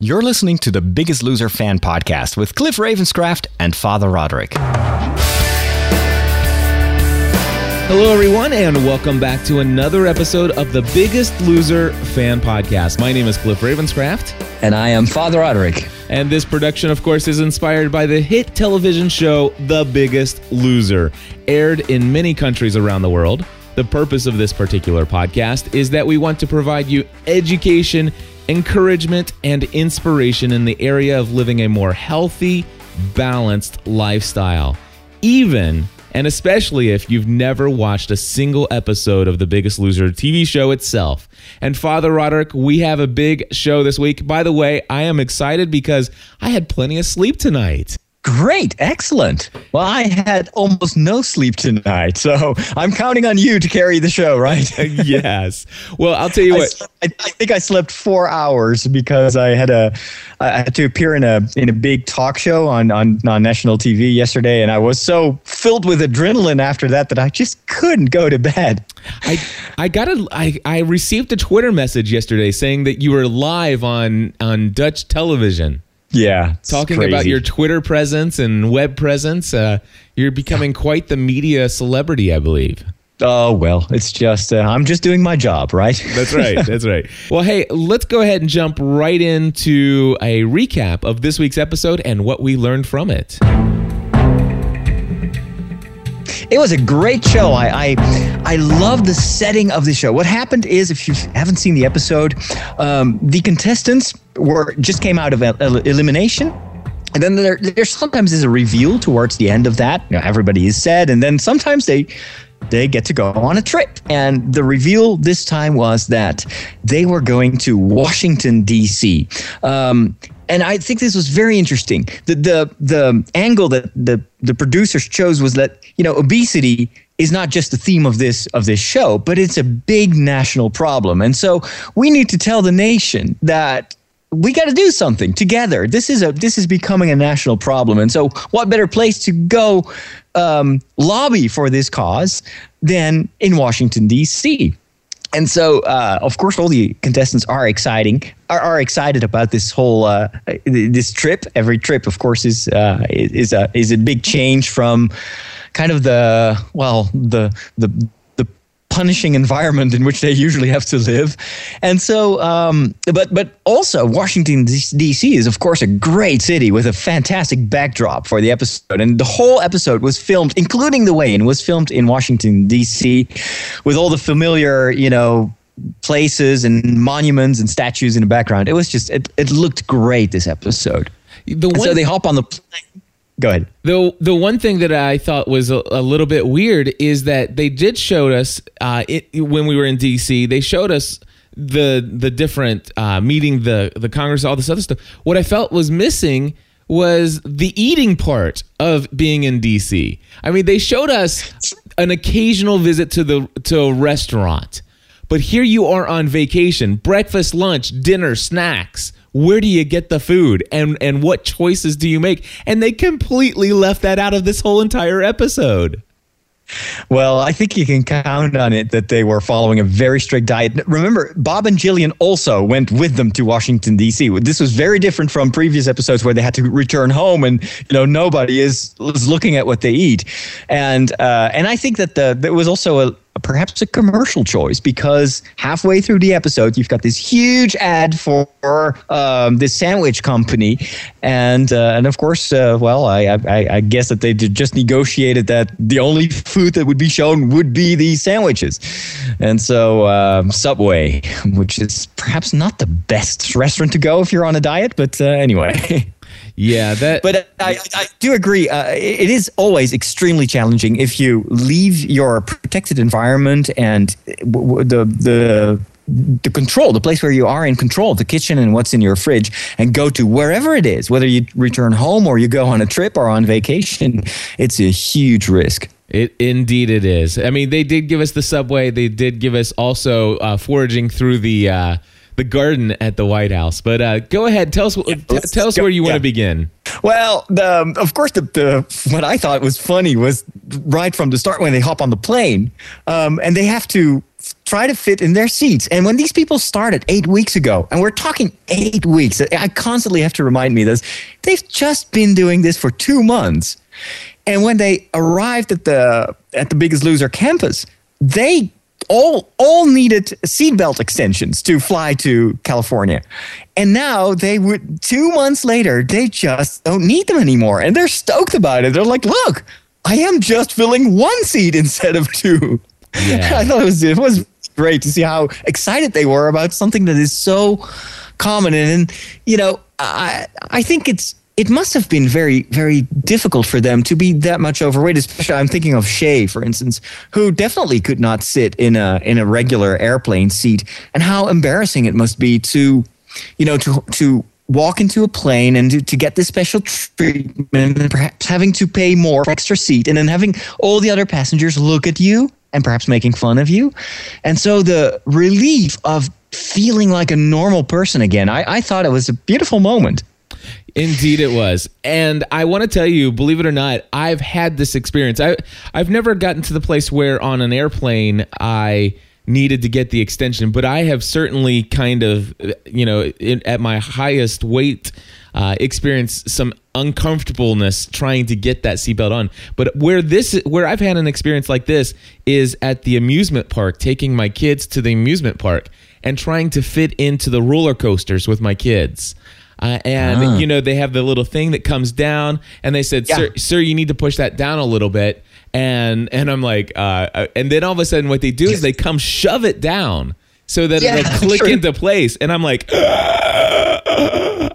You're listening to the Biggest Loser fan podcast with Cliff Ravenscraft and Father Roderick. Hello, everyone, and welcome back to another episode of the Biggest Loser fan podcast. My name is Cliff Ravenscraft. And I am Father Roderick. And this production, of course, is inspired by the hit television show The Biggest Loser, aired in many countries around the world. The purpose of this particular podcast is that we want to provide you education encouragement, and inspiration in the area of living a more healthy, balanced lifestyle. Even and especially if you've never watched a single episode of The Biggest Loser TV show itself. And Father Roderick, we have a big show this week. By the way, I am excited because I had plenty of sleep tonight. Great, excellent. Well, I had almost no sleep tonight, so I'm counting on you to carry the show, right? yes. Well, I'll tell you what. I, I, think I slept four hours because I had a I had to appear in a in a big talk show on on, on national TV yesterday, and I was so filled with adrenaline after that that I just couldn't go to bed. I I got a I, I received a Twitter message yesterday saying that you were live on on Dutch television. Yeah. Talking crazy. about your Twitter presence and web presence, uh, you're becoming quite the media celebrity, I believe. Oh, well, it's just, uh, I'm just doing my job, right? That's right. That's right. Well, hey, let's go ahead and jump right into a recap of this week's episode and what we learned from it. It was a great show. I, I, I love the setting of the show. What happened is, if you haven't seen the episode, um, the contestants were just came out of elimination. And then there, there sometimes is a reveal towards the end of that. You know, everybody is said, and then sometimes they they get to go on a trip. And the reveal this time was that they were going to Washington D.C. Um, and I think this was very interesting. The the the angle that the the producers chose was that you know obesity is not just the theme of this of this show, but it's a big national problem, and so we need to tell the nation that we got to do something together. This is a this is becoming a national problem, and so what better place to go um, lobby for this cause than in Washington D.C. And so, uh, of course, all the contestants are exciting are, are excited about this whole uh, this trip. Every trip, of course, is uh, is a is a big change from kind of the well the the punishing environment in which they usually have to live. And so, um, but but also Washington D.C. is of course a great city with a fantastic backdrop for the episode, and the whole episode was filmed, including the weigh-in, was filmed in Washington D.C. with all the familiar, you know. Places and monuments and statues in the background. It was just it, it looked great this episode. The one, so they hop on the plane go ahead. The the one thing that I thought was a, a little bit weird is that they did show us uh, it, when we were in DC. They showed us the the different uh, meeting the the Congress, all this other stuff. What I felt was missing was the eating part of being in DC. I mean, they showed us an occasional visit to the to a restaurant. But here you are on vacation, breakfast, lunch, dinner, snacks where do you get the food and and what choices do you make and they completely left that out of this whole entire episode well, I think you can count on it that they were following a very strict diet. Remember, Bob and Jillian also went with them to Washington D.C. This was very different from previous episodes where they had to return home and you know nobody is, is looking at what they eat, and uh, and I think that the there was also a perhaps a commercial choice because halfway through the episode you've got this huge ad for um, this sandwich company. And uh, and of course uh, well I, I, I guess that they just negotiated that the only food that would be shown would be these sandwiches. And so um, Subway which is perhaps not the best restaurant to go if you're on a diet but uh, anyway Yeah, that. But I, I do agree. Uh, it is always extremely challenging if you leave your protected environment and the the the control, the place where you are in control, the kitchen and what's in your fridge, and go to wherever it is, whether you return home or you go on a trip or on vacation, it's a huge risk. It indeed it is. I mean, they did give us the subway. They did give us also uh, foraging through the. Uh, the garden at the White House. But uh, go ahead, tell us t- tell us go, where you want to begin. Well, the, of course, the, the what I thought was funny was right from the start when they hop on the plane, um, and they have to try to fit in their seats. And when these people started eight weeks ago, and we're talking eight weeks, I constantly have to remind me this, they've just been doing this for two months. And when they arrived at the at the Biggest Loser campus, they all all needed seatbelt extensions to fly to California. And now they would two months later, they just don't need them anymore. And they're stoked about it. They're like, look, I am just filling one seat instead of two. Yeah. I thought it was it was great to see how excited they were about something that is so common. And, and you know, I I think it's it must have been very, very difficult for them to be that much overweight. Especially, I'm thinking of Shay, for instance, who definitely could not sit in a in a regular airplane seat, and how embarrassing it must be to, you know, to to walk into a plane and to, to get this special treatment, and perhaps having to pay more for extra seat, and then having all the other passengers look at you and perhaps making fun of you, and so the relief of feeling like a normal person again, I, I thought it was a beautiful moment. Indeed, it was. And I want to tell you, believe it or not, I've had this experience. I, I've never gotten to the place where on an airplane I needed to get the extension, but I have certainly kind of, you know, in, at my highest weight, uh, experienced some uncomfortableness trying to get that seatbelt on. But where this, where I've had an experience like this, is at the amusement park, taking my kids to the amusement park and trying to fit into the roller coasters with my kids. Uh, and uh-huh. you know they have the little thing that comes down, and they said, yeah. "Sir, sir, you need to push that down a little bit." And and I'm like, uh, uh and then all of a sudden, what they do is they come shove it down so that yeah, it'll click true. into place, and I'm like.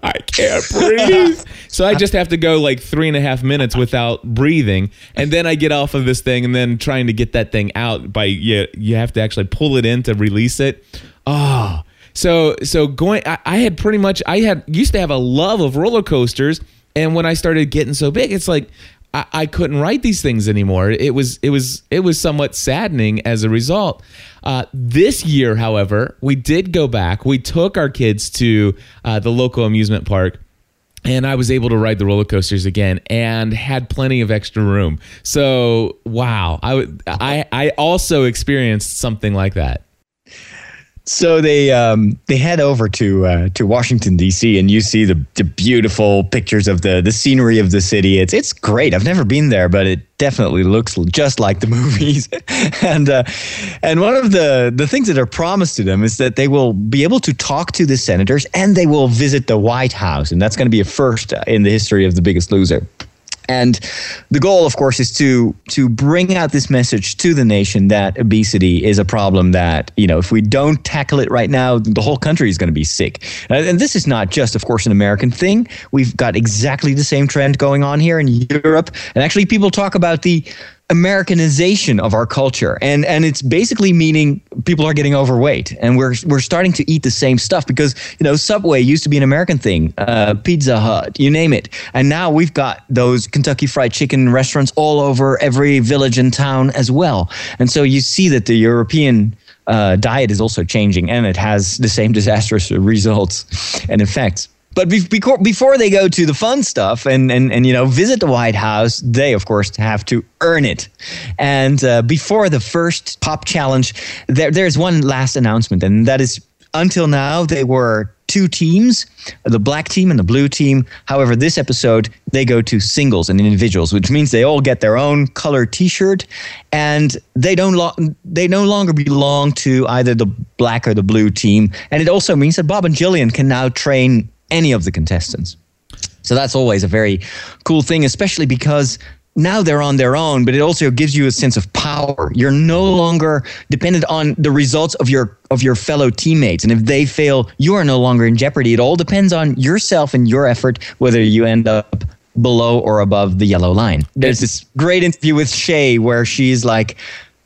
I can't breathe. so I just have to go like three and a half minutes without breathing, and then I get off of this thing, and then trying to get that thing out by you. You have to actually pull it in to release it. Oh, so so going, I, I had pretty much I had used to have a love of roller coasters, and when I started getting so big, it's like I, I, couldn't ride these things anymore. It was it was it was somewhat saddening as a result. Uh, this year, however, we did go back. We took our kids to uh, the local amusement park. And I was able to ride the roller coasters again, and had plenty of extra room. So, wow! I, I, I also experienced something like that. So they um, they head over to uh, to Washington D.C. and you see the, the beautiful pictures of the the scenery of the city. It's it's great. I've never been there, but it definitely looks just like the movies. and uh, and one of the the things that are promised to them is that they will be able to talk to the senators and they will visit the White House, and that's going to be a first in the history of The Biggest Loser. And the goal, of course, is to to bring out this message to the nation that obesity is a problem that you know if we don't tackle it right now, the whole country is going to be sick. Uh, and this is not just, of course, an American thing. We've got exactly the same trend going on here in Europe. And actually, people talk about the Americanization of our culture, and and it's basically meaning people are getting overweight, and we're we're starting to eat the same stuff because you know Subway used to be an American thing, uh, Pizza Hut, you name it, and now we've got those Kentucky Fried Chicken restaurants all over every village and town as well, and so you see that the European uh, diet is also changing, and it has the same disastrous results and effects. But before they go to the fun stuff and, and, and you know visit the White House, they of course have to earn it. And uh, before the first pop challenge, there there's one last announcement, and that is until now they were two teams, the black team and the blue team. However, this episode they go to singles and individuals, which means they all get their own color T-shirt, and they don't lo- they no longer belong to either the black or the blue team. And it also means that Bob and Jillian can now train any of the contestants. So that's always a very cool thing, especially because now they're on their own, but it also gives you a sense of power. You're no longer dependent on the results of your of your fellow teammates. And if they fail, you are no longer in jeopardy. It all depends on yourself and your effort whether you end up below or above the yellow line. There's this great interview with Shay where she's like,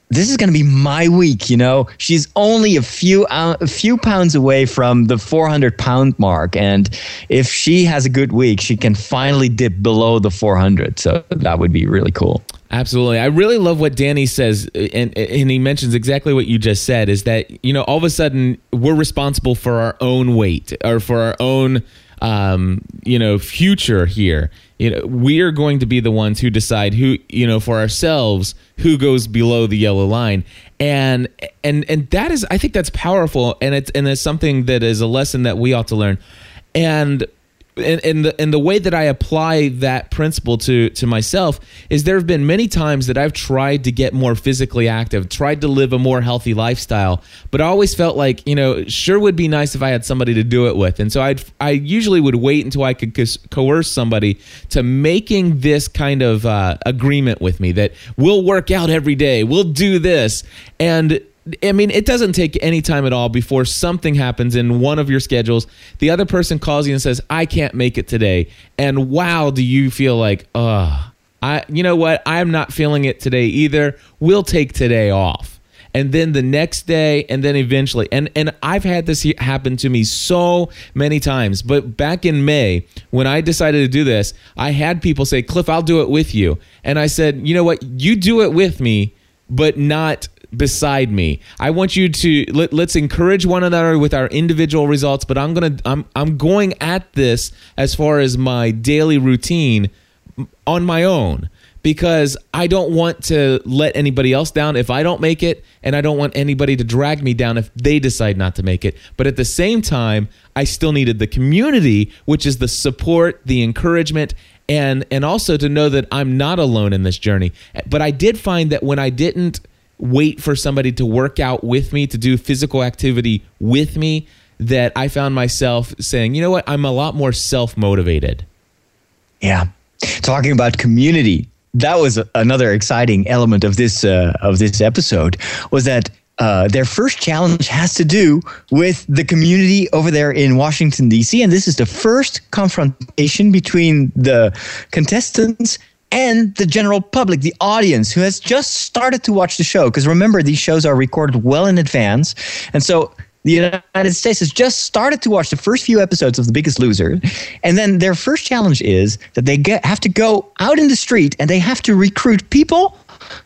this is going to be my week. You know, she's only a few uh, a few pounds away from the 400 pound mark, and if she has a good week, she can finally dip below the 400. So that would be really cool. Absolutely. I really love what Danny says and and he mentions exactly what you just said is that you know all of a sudden we're responsible for our own weight or for our own um, you know future here you know we are going to be the ones who decide who you know for ourselves who goes below the yellow line. And and and that is I think that's powerful and it's and it's something that is a lesson that we ought to learn. And and, and the and the way that I apply that principle to to myself is there have been many times that I've tried to get more physically active, tried to live a more healthy lifestyle, but I always felt like you know sure would be nice if I had somebody to do it with, and so I I usually would wait until I could coerce somebody to making this kind of uh, agreement with me that we'll work out every day, we'll do this, and I mean, it doesn't take any time at all before something happens in one of your schedules. The other person calls you and says, "I can't make it today," and wow, do you feel like, "Ugh, I, you know what? I'm not feeling it today either. We'll take today off." And then the next day, and then eventually, and and I've had this happen to me so many times. But back in May, when I decided to do this, I had people say, "Cliff, I'll do it with you," and I said, "You know what? You do it with me." but not beside me. I want you to let, us encourage one another with our individual results, but I'm going to I'm I'm going at this as far as my daily routine on my own because I don't want to let anybody else down if I don't make it and I don't want anybody to drag me down if they decide not to make it. But at the same time, I still needed the community, which is the support, the encouragement and and also to know that I'm not alone in this journey. But I did find that when I didn't wait for somebody to work out with me, to do physical activity with me, that I found myself saying, you know what, I'm a lot more self motivated. Yeah. Talking about community, that was another exciting element of this uh, of this episode was that uh, their first challenge has to do with the community over there in Washington D.C. and this is the first confrontation between the contestants and the general public, the audience who has just started to watch the show. Because remember, these shows are recorded well in advance. And so the United States has just started to watch the first few episodes of The Biggest Loser. And then their first challenge is that they get, have to go out in the street and they have to recruit people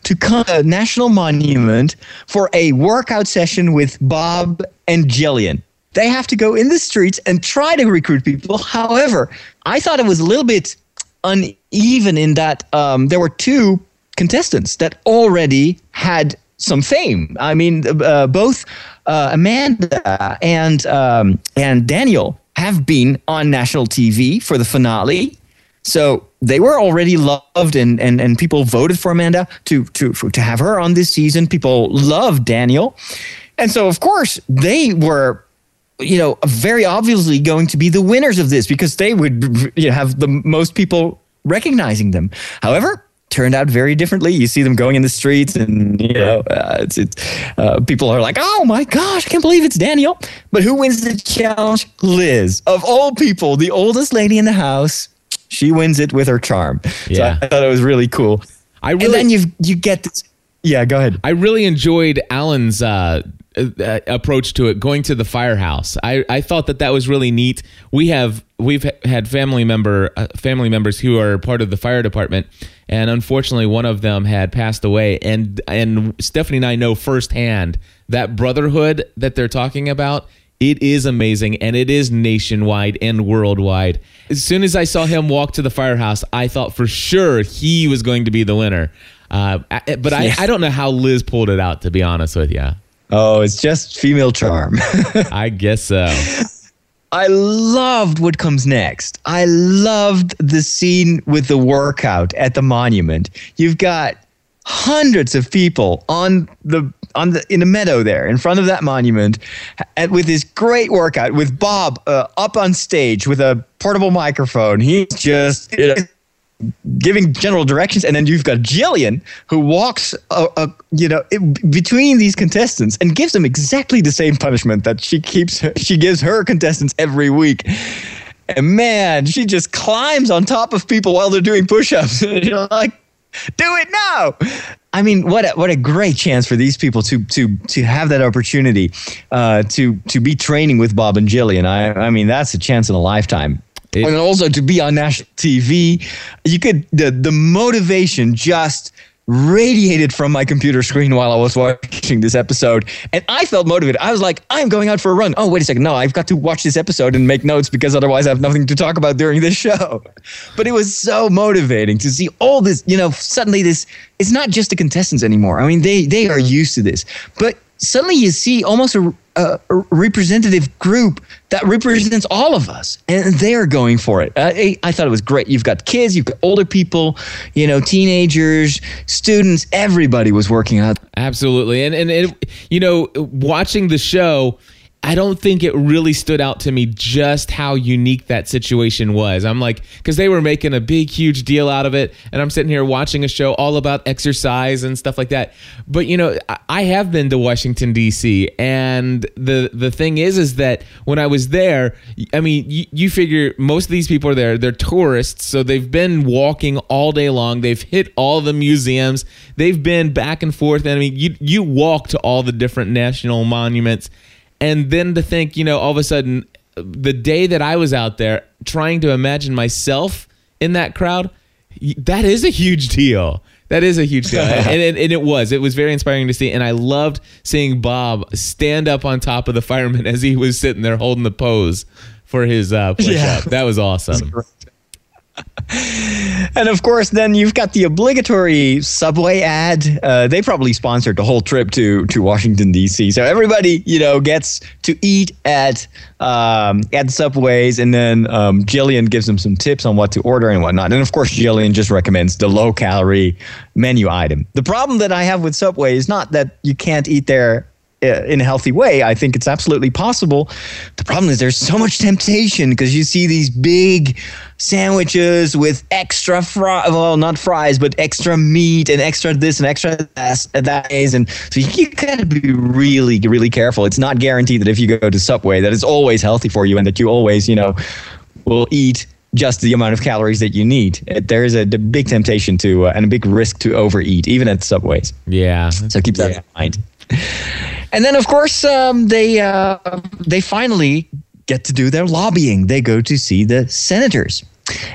to come to a national monument for a workout session with Bob and Jillian. They have to go in the streets and try to recruit people. However, I thought it was a little bit uneven in that um, there were two contestants that already had some fame. I mean, uh, both uh, Amanda and um, and Daniel have been on national TV for the finale, so they were already loved, and and and people voted for Amanda to to to have her on this season. People loved Daniel, and so of course they were you know, very obviously going to be the winners of this because they would you know, have the most people recognizing them. However, turned out very differently. You see them going in the streets, and you know, uh, it's, it's uh, people are like, "Oh my gosh, I can't believe it's Daniel!" But who wins the challenge? Liz, of all people, the oldest lady in the house. She wins it with her charm. Yeah, so I thought it was really cool. I really, and then you you get this. Yeah, go ahead. I really enjoyed Allen's uh, uh, approach to it going to the firehouse. I, I thought that that was really neat. We have we've had family member uh, family members who are part of the fire department and unfortunately one of them had passed away. And and stephanie and i know firsthand that brotherhood that they're talking about it is amazing and it is nationwide and worldwide as soon as i saw him walk to the firehouse i thought for sure he was going to be the winner uh, but I, I don't know how liz pulled it out to be honest with you Oh, it's just female charm. I guess so. I loved what comes next. I loved the scene with the workout at the monument. You've got hundreds of people on the on the in the meadow there in front of that monument with this great workout with Bob uh, up on stage with a portable microphone. He's just you know, giving general directions, and then you've got Jillian who walks, uh, uh, you know, it, between these contestants and gives them exactly the same punishment that she keeps she gives her contestants every week. And man, she just climbs on top of people while they're doing push-ups. Like, do it now. I mean, what a, what a great chance for these people to to to have that opportunity uh, to to be training with Bob and Jillian. I I mean, that's a chance in a lifetime. It, and also to be on national TV, you could the the motivation just radiated from my computer screen while I was watching this episode. And I felt motivated. I was like, I'm going out for a run. Oh, wait a second. No, I've got to watch this episode and make notes because otherwise I have nothing to talk about during this show. But it was so motivating to see all this, you know, suddenly this, it's not just the contestants anymore. I mean, they, they are used to this. But suddenly you see almost a, a, representative group that represents all of us, and they're going for it. Uh, I, I, thought it was great. You've got kids, you've got older people, you know, teenagers, students. Everybody was working out. Absolutely, and and you know, watching the show I don't think it really stood out to me just how unique that situation was. I'm like, because they were making a big, huge deal out of it, and I'm sitting here watching a show all about exercise and stuff like that. But you know, I have been to Washington D.C., and the the thing is, is that when I was there, I mean, you, you figure most of these people are there; they're tourists, so they've been walking all day long. They've hit all the museums. They've been back and forth. And I mean, you you walk to all the different national monuments and then to think, you know, all of a sudden, the day that I was out there trying to imagine myself in that crowd, that is a huge deal. That is a huge deal. and, and, and, it was. It was very inspiring to see. And I loved seeing Bob stand up on top of the fireman as he was sitting there holding the pose for his uh, push yeah. up. That was awesome. And of course, then you've got the obligatory subway ad. Uh, they probably sponsored the whole trip to to Washington D.C. So everybody, you know, gets to eat at um, at subways, and then um, Jillian gives them some tips on what to order and whatnot. And of course, Jillian just recommends the low calorie menu item. The problem that I have with Subway is not that you can't eat there uh, in a healthy way. I think it's absolutely possible. The problem is there's so much temptation because you see these big sandwiches with extra fry, well, not fries, but extra meat and extra this and extra that, that is. And so you gotta be really, really careful. It's not guaranteed that if you go to Subway that it's always healthy for you and that you always, you know, will eat just the amount of calories that you need. There is a, a big temptation to uh, and a big risk to overeat, even at subways. Yeah. So keep that yeah. in mind. And then, of course, um, they uh, they finally get to do their lobbying. They go to see the senators.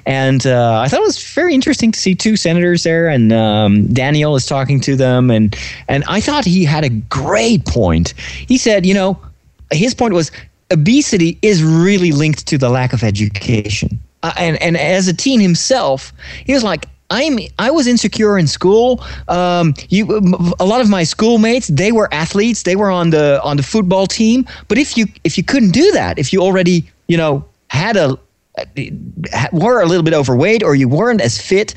And uh, I thought it was very interesting to see two senators there, and um, Daniel is talking to them, and and I thought he had a great point. He said, you know, his point was obesity is really linked to the lack of education. Uh, and and as a teen himself, he was like, I'm I was insecure in school. Um, you, a lot of my schoolmates they were athletes. They were on the on the football team. But if you if you couldn't do that, if you already you know had a were a little bit overweight or you weren't as fit,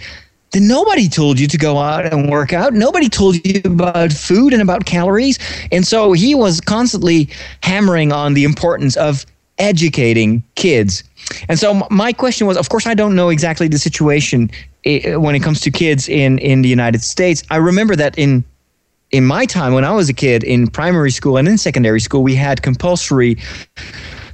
then nobody told you to go out and work out. Nobody told you about food and about calories. And so he was constantly hammering on the importance of educating kids. And so my question was, of course, I don't know exactly the situation eh, when it comes to kids in in the United States. I remember that in in my time when I was a kid in primary school and in secondary school, we had compulsory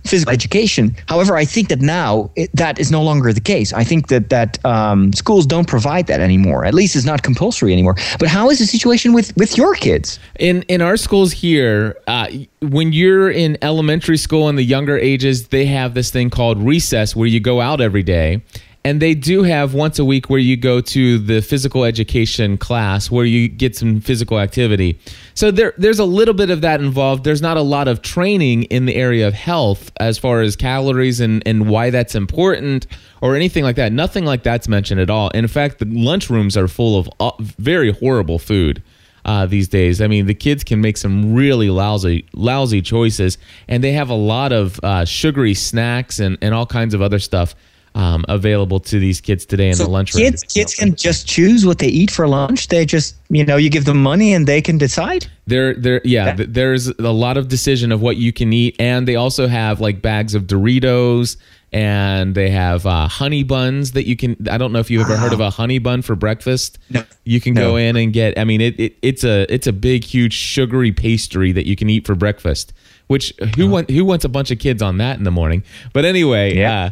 physical education. However, I think that now it, that is no longer the case. I think that that um, schools don't provide that anymore. At least it's not compulsory anymore. But how is the situation with with your kids? In in our schools here, uh, when you're in elementary school in the younger ages, they have this thing called recess where you go out every day and they do have once a week where you go to the physical education class where you get some physical activity. So there, there's a little bit of that involved. There's not a lot of training in the area of health as far as calories and, and why that's important or anything like that. Nothing like that's mentioned at all. In fact, the lunchrooms are full of uh, very horrible food. Uh, these days. I mean, the kids can make some really lousy, lousy choices, and they have a lot of uh, sugary snacks and, and all kinds of other stuff um, available to these kids today in so the lunchroom. Kids, kids can just choose what they eat for lunch. They just, you know, you give them money and they can decide. There, there, yeah. yeah. There's a lot of decision of what you can eat, and they also have like bags of Doritos, and they have uh, honey buns that you can. I don't know if you've ever wow. heard of a honey bun for breakfast. No. You can no. go in and get. I mean, it, it it's a it's a big, huge sugary pastry that you can eat for breakfast. Which who uh-huh. want who wants a bunch of kids on that in the morning? But anyway, yeah.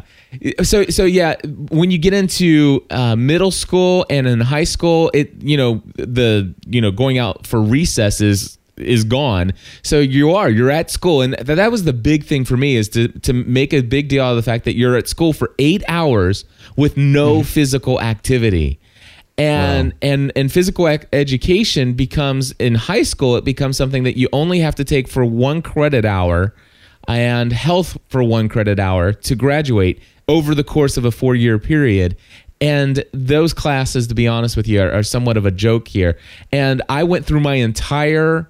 Uh, so so yeah when you get into uh, middle school and in high school it you know the you know going out for recesses is gone so you are you're at school and th- that was the big thing for me is to to make a big deal out of the fact that you're at school for eight hours with no mm-hmm. physical activity and and and physical education becomes in high school it becomes something that you only have to take for one credit hour and health for one credit hour to graduate over the course of a four year period. And those classes to be honest with you are, are somewhat of a joke here. And i went through my entire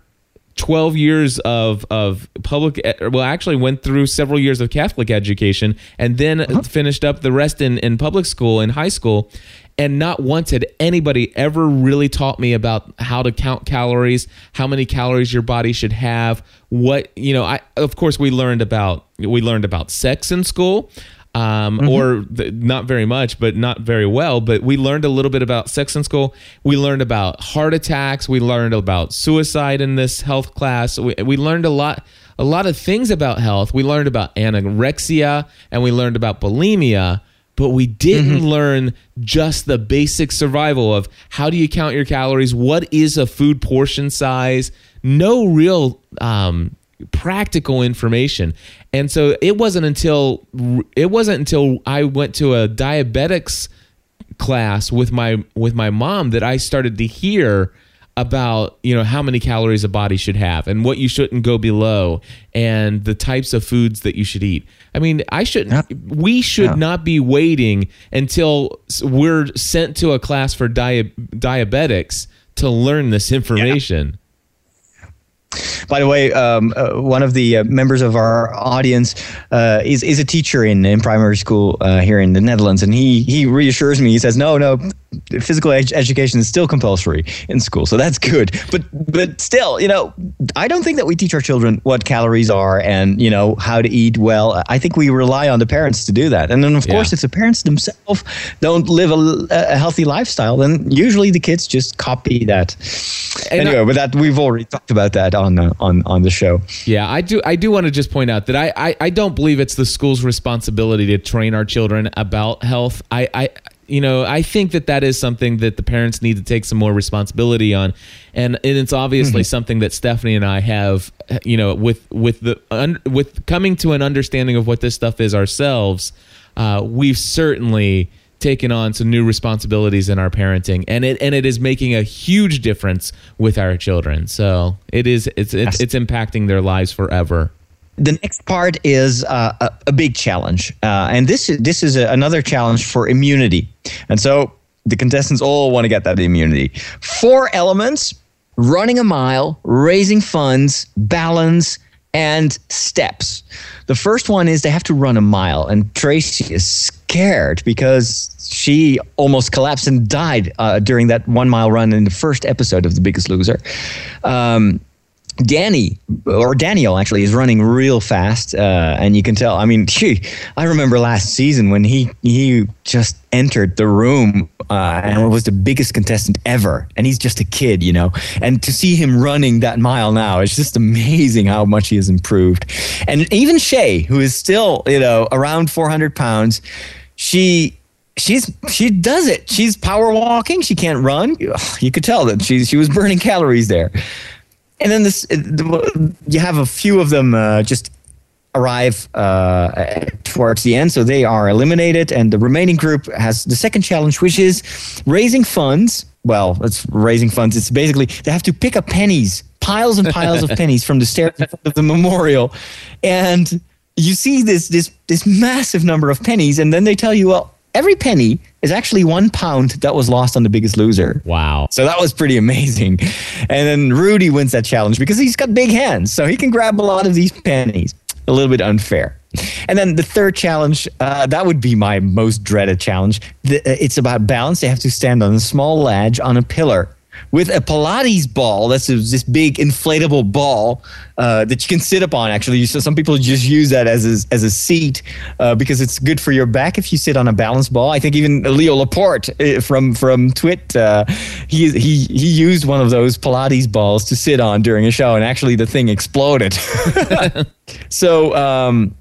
12 years of of public well actually went through several years of catholic education and then uh-huh. finished up the rest in in public school in high school and not once had anybody ever really taught me about how to count calories how many calories your body should have what you know i of course we learned about we learned about sex in school um, or th- not very much, but not very well. But we learned a little bit about sex in school. We learned about heart attacks. We learned about suicide in this health class. We, we learned a lot, a lot of things about health. We learned about anorexia and we learned about bulimia. But we didn't learn just the basic survival of how do you count your calories? What is a food portion size? No real um, practical information and so it wasn't until it wasn't until i went to a diabetics class with my with my mom that i started to hear about you know how many calories a body should have and what you shouldn't go below and the types of foods that you should eat. I mean i shouldn't we should Yeah. not be waiting until we're sent to a class for dia- diabetics to learn this information By the way, um, uh, one of the uh, members of our audience uh, is is a teacher in, in primary school uh, here in the Netherlands, and he he reassures me. He says, "No, no, physical ed- education is still compulsory in school, so that's good." But but still, you know, I don't think that we teach our children what calories are and you know how to eat well. I think we rely on the parents to do that, and then of course, if the parents themselves don't live a, a healthy lifestyle, then usually the kids just copy that. And anyway, I- but that we've already talked about that on uh, on on the show. Yeah, I do. I do want to just point out that I, I, I don't believe it's the school's responsibility to train our children about health. I, I, you know, I think that that is something that the parents need to take some more responsibility on, and, and it's obviously something that Stephanie and I have, you know, with with the un, with coming to an understanding of what this stuff is ourselves. Uh, we've certainly taken on some new responsibilities in our parenting and it and it is making a huge difference with our children so it is it's it's, it's impacting their lives forever the next part is uh, a, a big challenge, uh, and this is this is a, another challenge for immunity. And so the contestants all want to get that immunity. Four elements: running a mile, raising funds, balance, and steps. The first one is they have to run a mile, and Tracy is scared because she almost collapsed and died uh, during that one mile run in the first episode of The Biggest Loser. Um, Danny or Daniel actually is running real fast, uh, and you can tell. I mean, gee, I remember last season when he he just entered the room uh, and was the biggest contestant ever, and he's just a kid, you know. And to see him running that mile now, it's just amazing how much he has improved. And even Shay, who is still you know around 400 pounds, she she's she does it. She's power walking. She can't run. You could tell that she she was burning calories there. And then this, you have a few of them uh, just arrive uh, towards the end, so they are eliminated, and the remaining group has the second challenge, which is raising funds. Well, it's raising funds. It's basically they have to pick up pennies, piles and piles of pennies from the stairs in front of the memorial, and you see this this this massive number of pennies, and then they tell you, well, every penny is actually one pound that was lost on The Biggest Loser. wow So that was pretty amazing. And then Rudy wins that challenge because he's got big hands. So he can grab a lot of these pennies. A little bit unfair. And then the third challenge, uh, that would be my most dreaded challenge. The, uh, it's about balance. They have to stand on a small ledge on a pillar with a Pilates ball. That's this big inflatable ball uh, that you can sit upon. Actually, so some people just use that as a, as a seat uh, because it's good for your back if you sit on a balance ball. I think even Leo Laporte uh, from from TWiT, uh, he he he used one of those Pilates balls to sit on during a show, and actually the thing exploded. so. Um,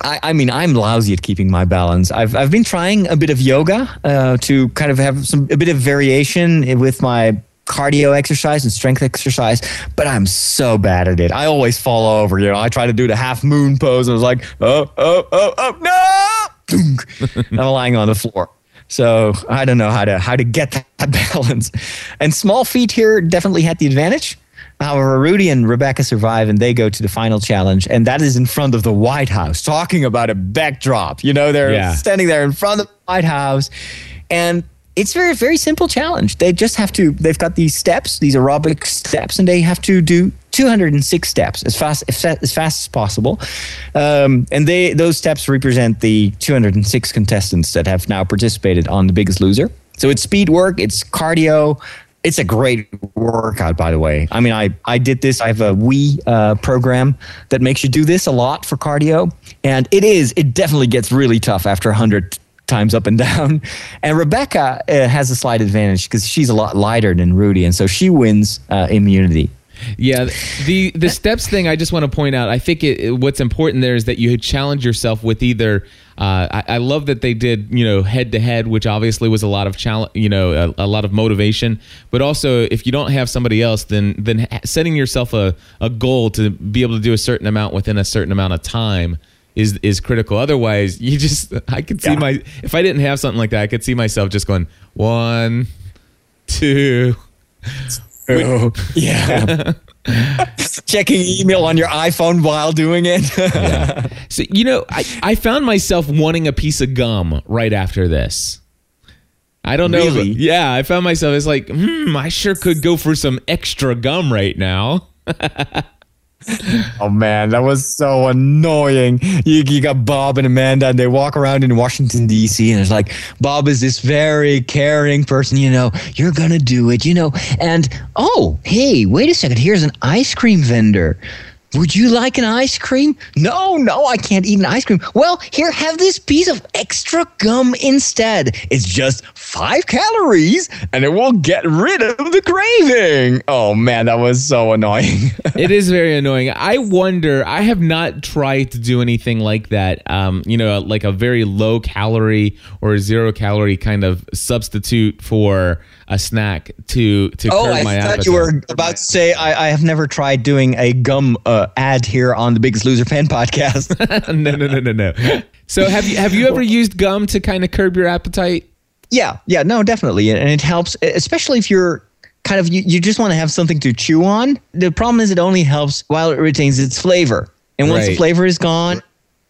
I, I mean, I'm lousy at keeping my balance. I've I've been trying a bit of yoga uh, to kind of have some a bit of variation with my cardio exercise and strength exercise, but I'm so bad at it. I always fall over. You know, I try to do the half moon pose. And I was like, oh, oh, oh, oh, no! I'm lying on the floor. So I don't know how to how to get that balance. And small feet here definitely had the advantage. However, Rudy and Rebecca survive and they go to the final challenge, and that is in front of the White House. Talking about a backdrop, you know, they're Yeah. standing there in front of the White House, and it's a very very simple challenge. They just have to. They've got these steps, these aerobic steps, and they have to do 206 steps as fast as, as fast as possible. Um, and they those steps represent the 206 contestants that have now participated on The Biggest Loser. So it's speed work, it's cardio. It's a great workout, by the way. I mean, I, I did this. I have a Wii uh, program that makes you do this a lot for cardio. And it is, it definitely gets really tough after 100 times up and down. And Rebecca uh, has a slight advantage because she's a lot lighter than Rudy. And so she wins uh, immunity. Yeah, the the steps thing. I just want to point out. I think it, what's important there is that you challenge yourself with either. Uh, I, I love that they did you know head to head, which obviously was a lot of challenge, you know, a, a lot of motivation. But also, if you don't have somebody else, then then setting yourself a, a goal to be able to do a certain amount within a certain amount of time is is critical. Otherwise, you just I could see Yeah. my if I didn't have something like that, I could see myself just going one, two. Oh, yeah. Checking email on your iPhone while doing it. So you know, I, I found myself wanting a piece of gum right after this. I don't know. if- Really? yeah, I found myself. It's like, hmm, I sure could go for some extra gum right now. Oh man, that was so annoying. You, you got Bob and Amanda, and they walk around in Washington D.C. and it's like Bob is this very caring person. You know, you're gonna do it. You know, and oh, hey, wait a second. Here's an ice cream vendor. Would you like an ice cream? No, no, I can't eat an ice cream. Well, here, have this piece of extra gum instead. It's just five calories and it will get rid of the craving. Oh man, that was so annoying. it is very annoying. I wonder. I have not tried to do anything like that. Um, you know, like a very low calorie or zero calorie kind of substitute for a snack to to Oh, curb I my thought you were about to say I, I have never tried doing a gum uh, ad here on the Biggest Loser fan podcast. no, no, no, no, no. So have you have you ever used gum to kind of curb your appetite? yeah, yeah, no, definitely, and it helps, especially if you're kind of you, you just want to have something to chew on. The problem is it only helps while it retains its flavor, and once the flavor is gone.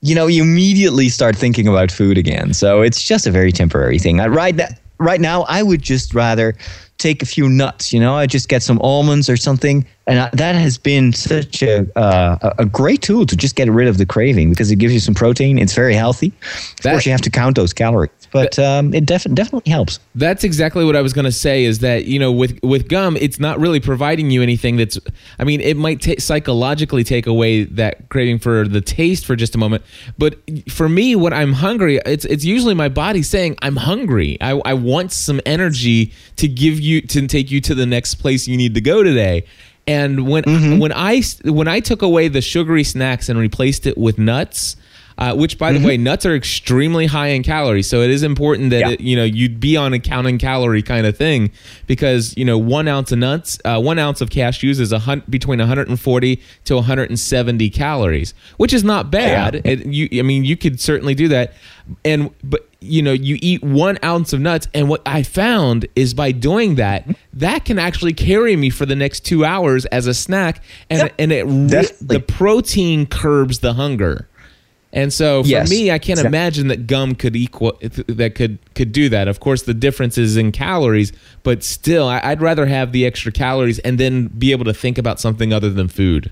You know, you immediately start thinking about food again. So it's just a very temporary thing. I, right, that, right now, I would just rather take a few nuts. You know, I just get some almonds or something, and I, that has been such a uh, a- great tool to just get rid of the craving because it gives you some protein. It's very healthy. Of That- course, you have to count those calories, but um, it def- definitely helps. That's exactly what I was going to say. Is that you know with with gum, it's not really providing you anything that's. I mean, it might ta psychologically take away that craving for the taste for just a moment, but for me, when I'm hungry, it's it's usually my body saying I'm hungry. I, I want some energy to give you to take you to the next place you need to go today. And when when I when I took away the sugary snacks and replaced it with nuts, uh, which by the way, nuts are extremely high in calories, so it is important that Yeah. it, you know you'd be on a counting calorie kind of thing because you know one ounce of nuts, uh, one ounce of cashews is a hun- between 140 to 170 calories, which is not bad. It, you, I mean, you could certainly do that, and but you know you eat one ounce of nuts, and what I found is by doing that, that can actually carry me for the next two hours as a snack, and Yep. and it Definitely. the protein curbs the hunger. And so for Yes. me, I can't Exactly. imagine that gum could equal that could could do that. Of course, the difference is in calories, but still, I'd rather have the extra calories and then be able to think about something other than food.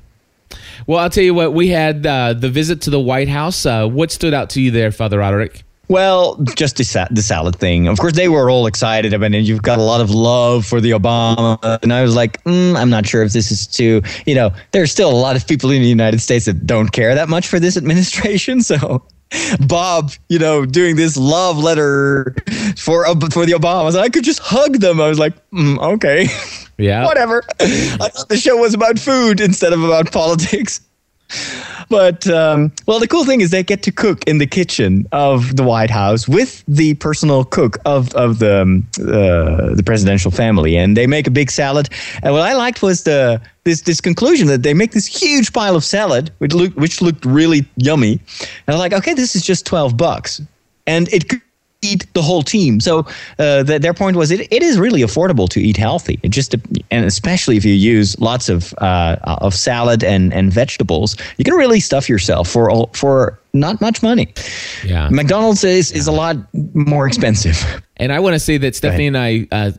Well, I'll tell you what. We had uh, the visit to the White House. Uh, what stood out to you there, Father Roderick? Well, just the, sa- the salad thing. Of course, they were all excited about it. You've got a lot of love for the Obama. And I was like, mm, I'm not sure if this is too, you know, there's still a lot of people in the United States that don't care that much for this administration. So Bob, you know, doing this love letter for, uh, for the Obamas, I could just hug them. I was like, mm, okay, Yeah, whatever. I thought the show was about food instead of about politics. But um, well, the cool thing is they get to cook in the kitchen of the White House with the personal cook of of the um, uh, the presidential family, and they make a big salad. And what I liked was the this this conclusion that they make this huge pile of salad, which looked which looked really yummy. And I'm like, okay, this is just twelve bucks, and it feed the whole team. So uh, the, their point was it, it is really affordable to eat healthy. It just and especially if you use lots of uh, of salad and, and vegetables, you can really stuff yourself for for not much money. Yeah. McDonald's is, is a lot more expensive. And I want to say that Stephanie and I uh,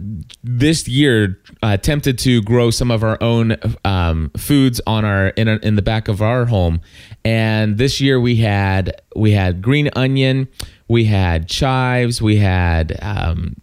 this year uh, attempted to grow some of our own um, foods on our in, in the back of our home, and this year we had we had green onion, we had chives, we had um,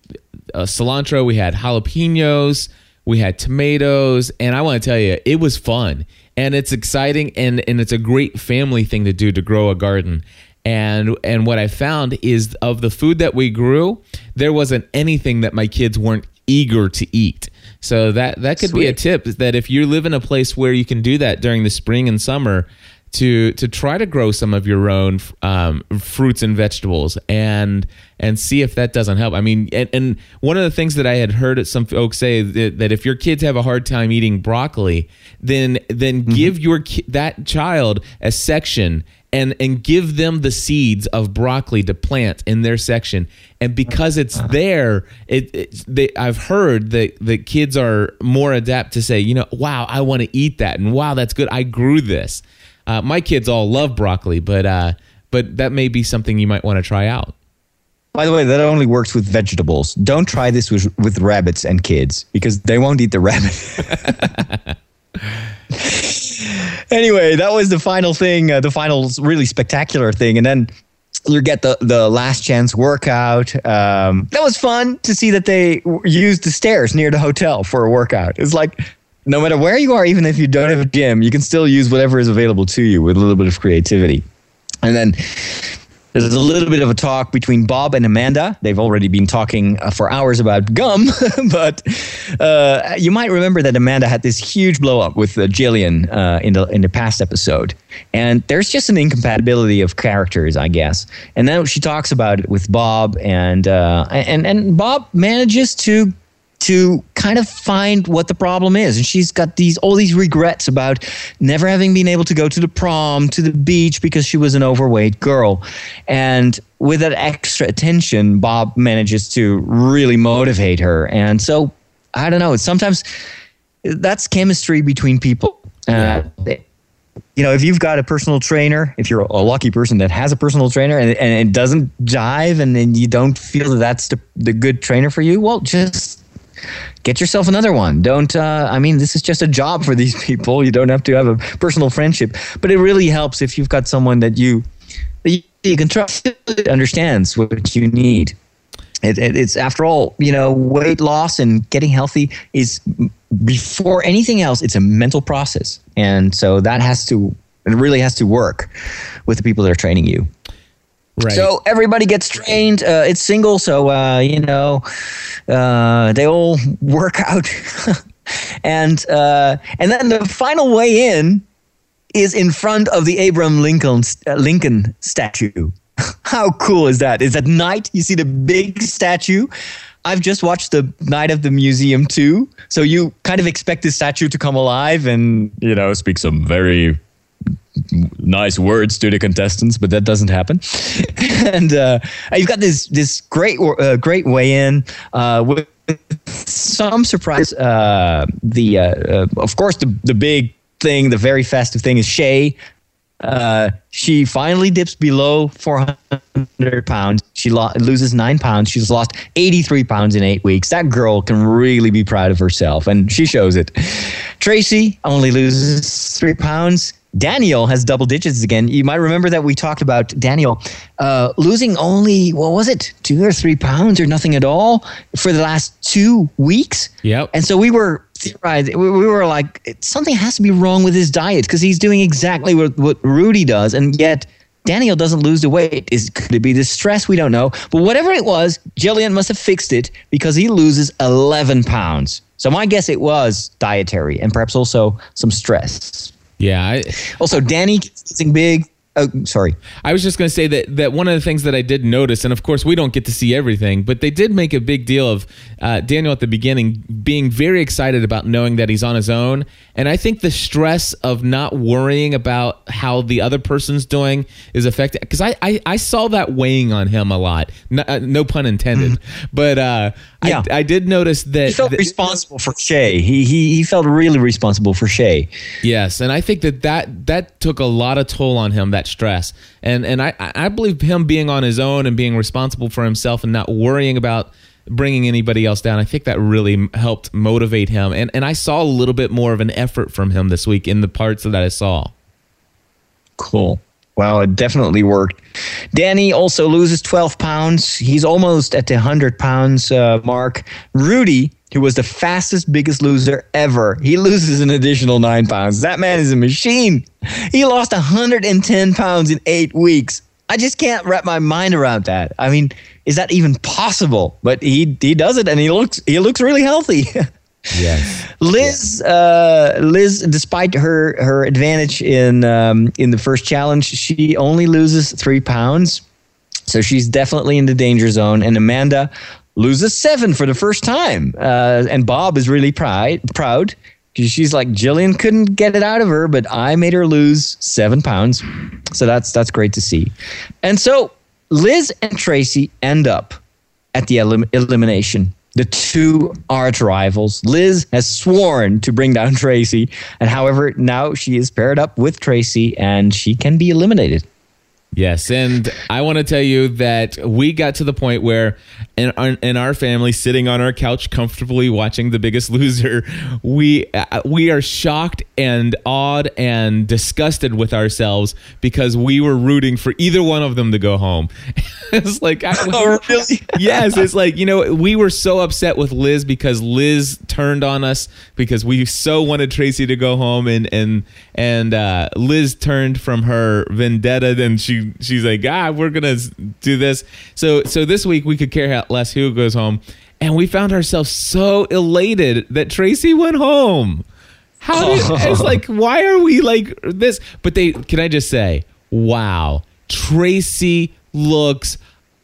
uh, cilantro, we had jalapenos, we had tomatoes, and I want to tell you, it was fun and it's exciting and and it's a great family thing to do to grow a garden. And and what I found is of the food that we grew, there wasn't anything that my kids weren't eager to eat. So that that could Sweet. be a tip that if you live in a place where you can do that during the spring and summer, to to try to grow some of your own um, fruits and vegetables and and see if that doesn't help. I mean, and, and one of the things that I had heard some folks say that, that if your kids have a hard time eating broccoli, then then mm-hmm. give your ki- that child a section and and give them the seeds of broccoli to plant in their section and because it's there it, it they, i've heard that the kids are more adept to say you know wow i want to eat that and wow that's good i grew this uh, my kids all love broccoli, but uh, but that may be something you might want to try out. By the way, that only works with vegetables. Don't try this with, with rabbits and kids because they won't eat the rabbit. anyway, that was the final thing, uh, the final really spectacular thing. And then you get the, the last chance workout. Um, that was fun to see that they used the stairs near the hotel for a workout. It's like no matter where you are, even if you don't have a gym, you can still use whatever is available to you with a little bit of creativity. And then there's a little bit of a talk between Bob and Amanda. They've already been talking uh, for hours about gum, but uh, you might remember that Amanda had this huge blow up with uh, Jillian uh, in the in the past episode, and there's just an incompatibility of characters, I guess. And then she talks about it with Bob, and uh, and and Bob manages to to kind of find what the problem is. And she's got these all these regrets about never having been able to go to the prom, to the beach because she was an overweight girl. And with that extra attention, Bob manages to really motivate her. And so I don't know, sometimes that's chemistry between people. Uh, you know, if you've got a personal trainer, if you're a lucky person that has a personal trainer and, and it doesn't jive and then you don't feel that that's the, the good trainer for you, well, just get yourself another one. Don't, uh, I mean, this is just a job for these people. You don't have to have a personal friendship, but it really helps if you've got someone that you, that you, can trust, understands what you need. It, it, it's after all, you know, weight loss and getting healthy is before anything else, it's a mental process. And so that has to, it really has to work with the people that are training you. Right. So everybody gets trained. Uh, it's single, so uh, you know uh, they all work out, and uh, and then the final weigh in is in front of the Abraham Lincoln uh, Lincoln statue. How cool is that? Is at night you see the big statue. I've just watched the night of the museum too, so you kind of expect this statue to come alive and you know speak some very nice words to the contestants, but that doesn't happen. and uh, you've got this this great uh, great weigh in uh, with some surprise. Uh, the uh, uh, of course the the big thing, the very festive thing is Shay. she finally dips below 400 pounds. She lo- loses nine pounds. She's lost 83 pounds in eight weeks. That girl can really be proud of herself, and she shows it. Tracy only loses three pounds Daniel has double digits again. You might remember that we talked about Daniel uh, losing only what was it, two or three pounds or nothing at all for the last two weeks. Yep. And so we were theorizing, we, we were like, something has to be wrong with his diet because he's doing exactly what, what Rudy does, and yet Daniel doesn't lose the weight. Is could it be the stress? We don't know. But whatever it was, Jillian must have fixed it because he loses 11 pounds. So my guess it was dietary and perhaps also some stress. Yeah. I, also, Danny getting big. Oh, sorry. I was just going to say that that one of the things that I did notice, and of course we don't get to see everything, but they did make a big deal of uh, Daniel at the beginning being very excited about knowing that he's on his own, and I think the stress of not worrying about how the other person's doing is affected because I, I, I saw that weighing on him a lot. No, uh, no pun intended, but uh, Yeah. I, I did notice that He felt responsible for Shay. He, he he felt really responsible for Shay. Yes, and I think that that that took a lot of toll on him that stress, and and I I believe him being on his own and being responsible for himself and not worrying about bringing anybody else down. I think that really helped motivate him, and and I saw a little bit more of an effort from him this week in the parts that I saw. Cool. Wow, it definitely worked. Danny also loses 12 pounds. He's almost at the 100 pounds uh, mark. Rudy, who was the fastest, biggest loser ever, he loses an additional nine pounds. That man is a machine. He lost 110 pounds in eight weeks. I just can't wrap my mind around that. I mean, is that even possible? But he he does it, and he looks he looks really healthy. Liz, uh, Liz, despite her her advantage in um, in the first challenge, she only loses three pounds, so she's definitely in the danger zone. And Amanda loses seven for the first time, uh, and Bob is really pride, proud because she's like Jillian couldn't get it out of her, but I made her lose seven pounds, so that's that's great to see. And so Liz and Tracy end up at the elim- elimination. The two arch rivals. Liz has sworn to bring down Tracy, and however, now she is paired up with Tracy and she can be eliminated. Yes, and I want to tell you that we got to the point where, in our, in our family, sitting on our couch comfortably watching The Biggest Loser, we uh, we are shocked and awed and disgusted with ourselves because we were rooting for either one of them to go home. it's like, I, Oh, really? yes, it's like you know we were so upset with Liz because Liz turned on us because we so wanted Tracy to go home and and and uh, Liz turned from her vendetta and she she's like ah we're gonna do this so so this week we could care less who goes home and we found ourselves so elated that Tracy went home. How did it's like why are we like this? But they can I just say wow Tracy looks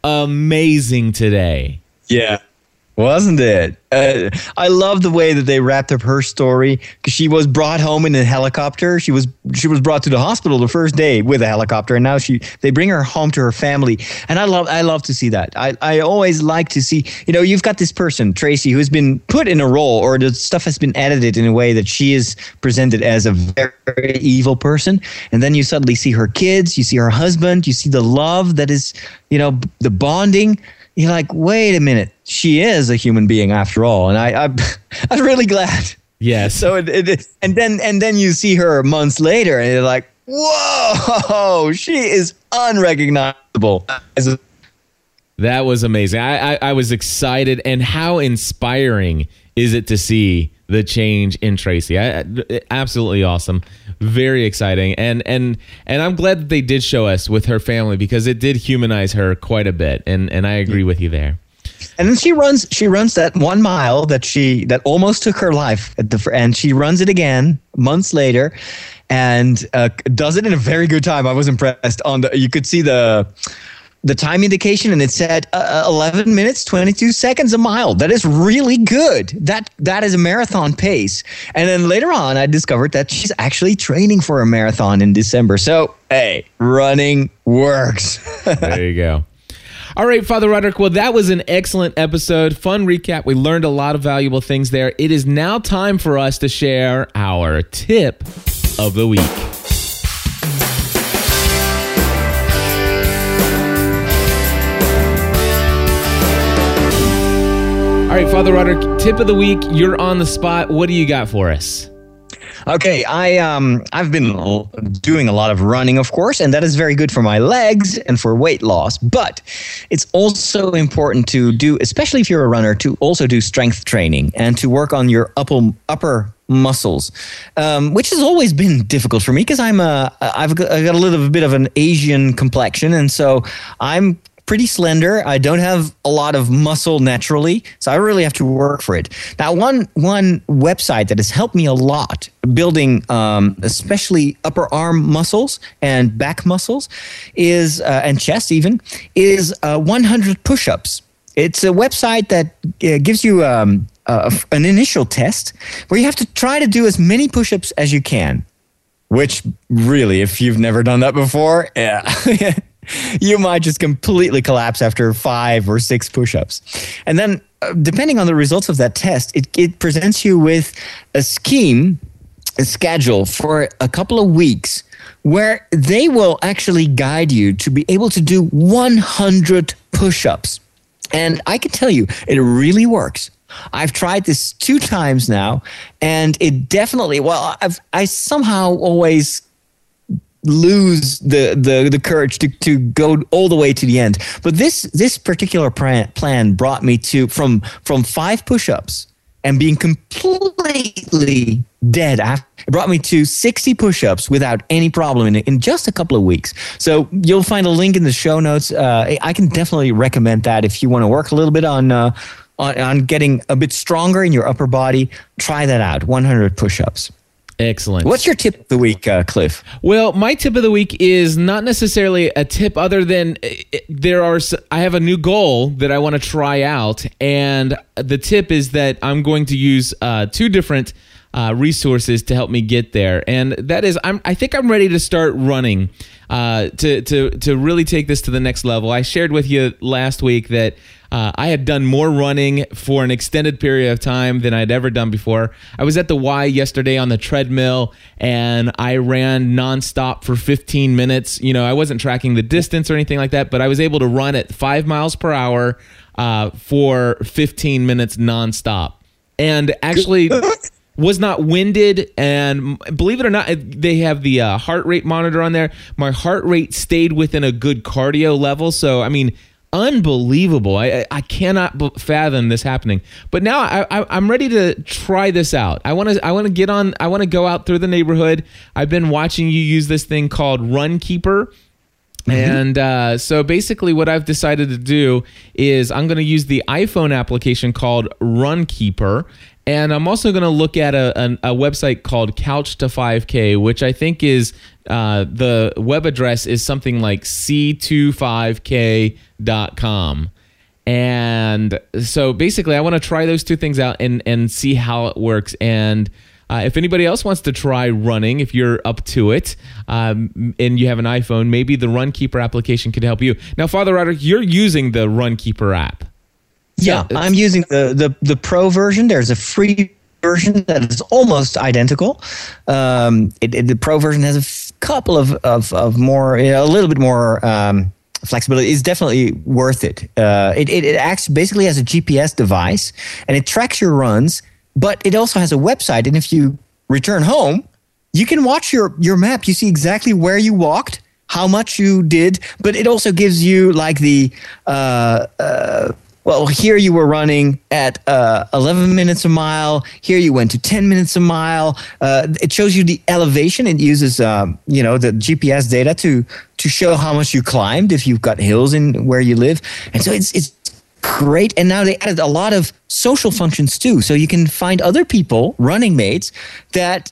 amazing today. Yeah. Wasn't it? Uh, I love the way that they wrapped up her story because she was brought home in a helicopter. She was she was brought to the hospital the first day with a helicopter, and now she they bring her home to her family. And I love I love to see that. I, I always like to see you know you've got this person Tracy who's been put in a role or the stuff has been edited in a way that she is presented as a very evil person, and then you suddenly see her kids, you see her husband, you see the love that is you know the bonding you're like, wait a minute, she is a human being after all, and I, I I'm really glad. Yes. So it, it, and then and then you see her months later, and you're like, whoa, she is unrecognizable. That was amazing. I, I, I was excited, and how inspiring is it to see the change in Tracy? I, absolutely awesome, very exciting, and and and I'm glad that they did show us with her family because it did humanize her quite a bit, and and I agree with you there. and then she runs she runs that one mile that she that almost took her life at the and she runs it again months later, and uh, does it in a very good time. I was impressed. On the you could see the. The time indication and it said uh, 11 minutes 22 seconds a mile that is really good that that is a marathon pace and then later on i discovered that she's actually training for a marathon in december so hey running works There you go. All right, Father Roderick. Well, that was an excellent episode. Fun recap. We learned a lot of valuable things there. It is now time for us to share our tip of the week. All right, Father Roderick, tip of the week. You're on the spot. What do you got for us? Okay, I um I've been doing a lot of running, of course, and that is very good for my legs and for weight loss. But it's also important to do, especially if you're a runner, to also do strength training and to work on your upper upper muscles, um, which has always been difficult for me because I'm a I've got, I've got a little bit of an Asian complexion, and so I'm pretty slender. I don't have a lot of muscle naturally, so I really have to work for it. Now, one one website that has helped me a lot building, um, especially upper arm muscles and back muscles, is uh, and chest even is uh, 100 push-ups. It's a website that uh, gives you um, an initial test where you have to try to do as many push-ups as you can which really if you've never done that before yeah you might just completely collapse after five or six push-ups and then uh, depending on the results of that test it, it presents you with a scheme a schedule for a couple of weeks where they will actually guide you to be able to do 100 push-ups and i can tell you it really works I've tried this two times now, and it definitely. Well, I've I somehow always lose the the the courage to to go all the way to the end. But this this particular plan brought me to from from five push-ups and being completely dead after it brought me to 60 push-ups without any problem in, in just a couple of weeks so you'll find a link in the show notes uh, i can definitely recommend that if you want to work a little bit on uh, on, on getting a bit stronger in your upper body, try that out 100 push ups. Excellent. What's your tip of the week, uh, Cliff? Well, my tip of the week is not necessarily a tip other than uh, there are I have a new goal that I want to try out and the tip is that I'm going to use uh, two different uh, resources to help me get there, and that is I'm I think I'm ready to start running uh, to to to really take this to the next level. I shared with you last week that uh, I had done more running for an extended period of time than I'd ever done before. I was at the Y yesterday on the treadmill and I ran nonstop for 15 minutes. You know, I wasn't tracking the distance or anything like that, but I was able to run at five miles per hour uh, for 15 minutes nonstop. And actually. was not winded and believe it or not they have the uh, heart rate monitor on there my heart rate stayed within a good cardio level so i mean unbelievable. I I cannot fathom this happening. But now I, I am ready to try this out. I want to I want to get on. I want to go out through the neighborhood. I've been watching you use this thing called Runkeeper. Mm-hmm. And uh, so basically, what I've decided to do is I'm going to use the iPhone application called Runkeeper, and I'm also going to look at a, a, a, website called Couch to 5K, which I think is uh, the web address is something like c25k.com. And so basically, I want to try those two things out and, and see how it works. And uh, if anybody else wants to try running, if you're up to it um, and you have an iPhone, maybe the Runkeeper application could help you. Now, Father Roderick, you're using the Runkeeper app. Yeah, I'm using the, the the pro version. There's a free version that is almost identical. Um, it, it, the pro version has a f- couple of of, of more, you know, a little bit more. Um, flexibility is definitely worth it. Uh, it, it. It acts basically as a GPS device and it tracks your runs, but it also has a website. And if you return home, you can watch your, your map. You see exactly where you walked, how much you did, but it also gives you like the uh, uh, well, here you were running at uh, 11 minutes a mile. Here you went to 10 minutes a mile. Uh, it shows you the elevation. It uses, um, you know, the GPS data to to show how much you climbed if you've got hills in where you live. And so it's it's great. And now they added a lot of social functions too, so you can find other people, running mates, that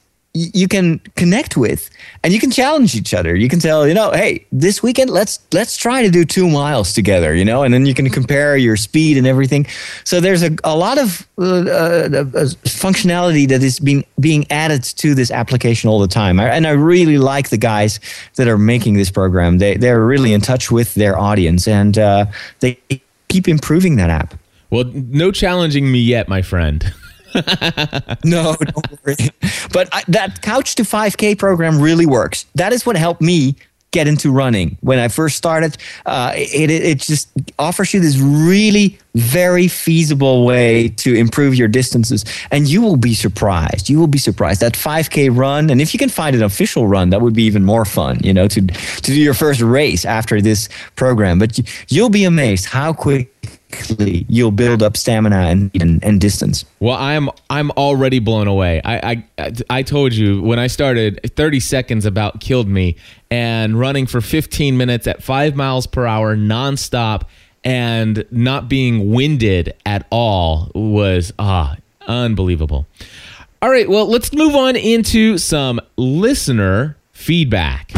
you can connect with and you can challenge each other. You can tell you know hey this weekend let's let's try to do two miles together you know and then you can compare your speed and everything. So there's a, a lot of uh, uh, uh functionality that is being being added to this application all the time. And i really like the guys that are making this program. They they're really in touch with their audience and uh, they keep improving that app. Well no challenging me yet my friend no, don't worry. But I, that Couch to 5K program really works. That is what helped me get into running when I first started. Uh, it, it, just offers you this really very feasible way to improve your distances, and you will be surprised. You will be surprised that 5K run, and if you can find an official run, that would be even more fun. You know, to to do your first race after this program. But you, you'll be amazed how quick you'll build up stamina and, and, and distance. Well, I'm I'm already blown away. I, I I told you when I started, 30 seconds about killed me, and running for 15 minutes at five miles per hour nonstop and not being winded at all was ah unbelievable. All right, well, let's move on into some listener feedback.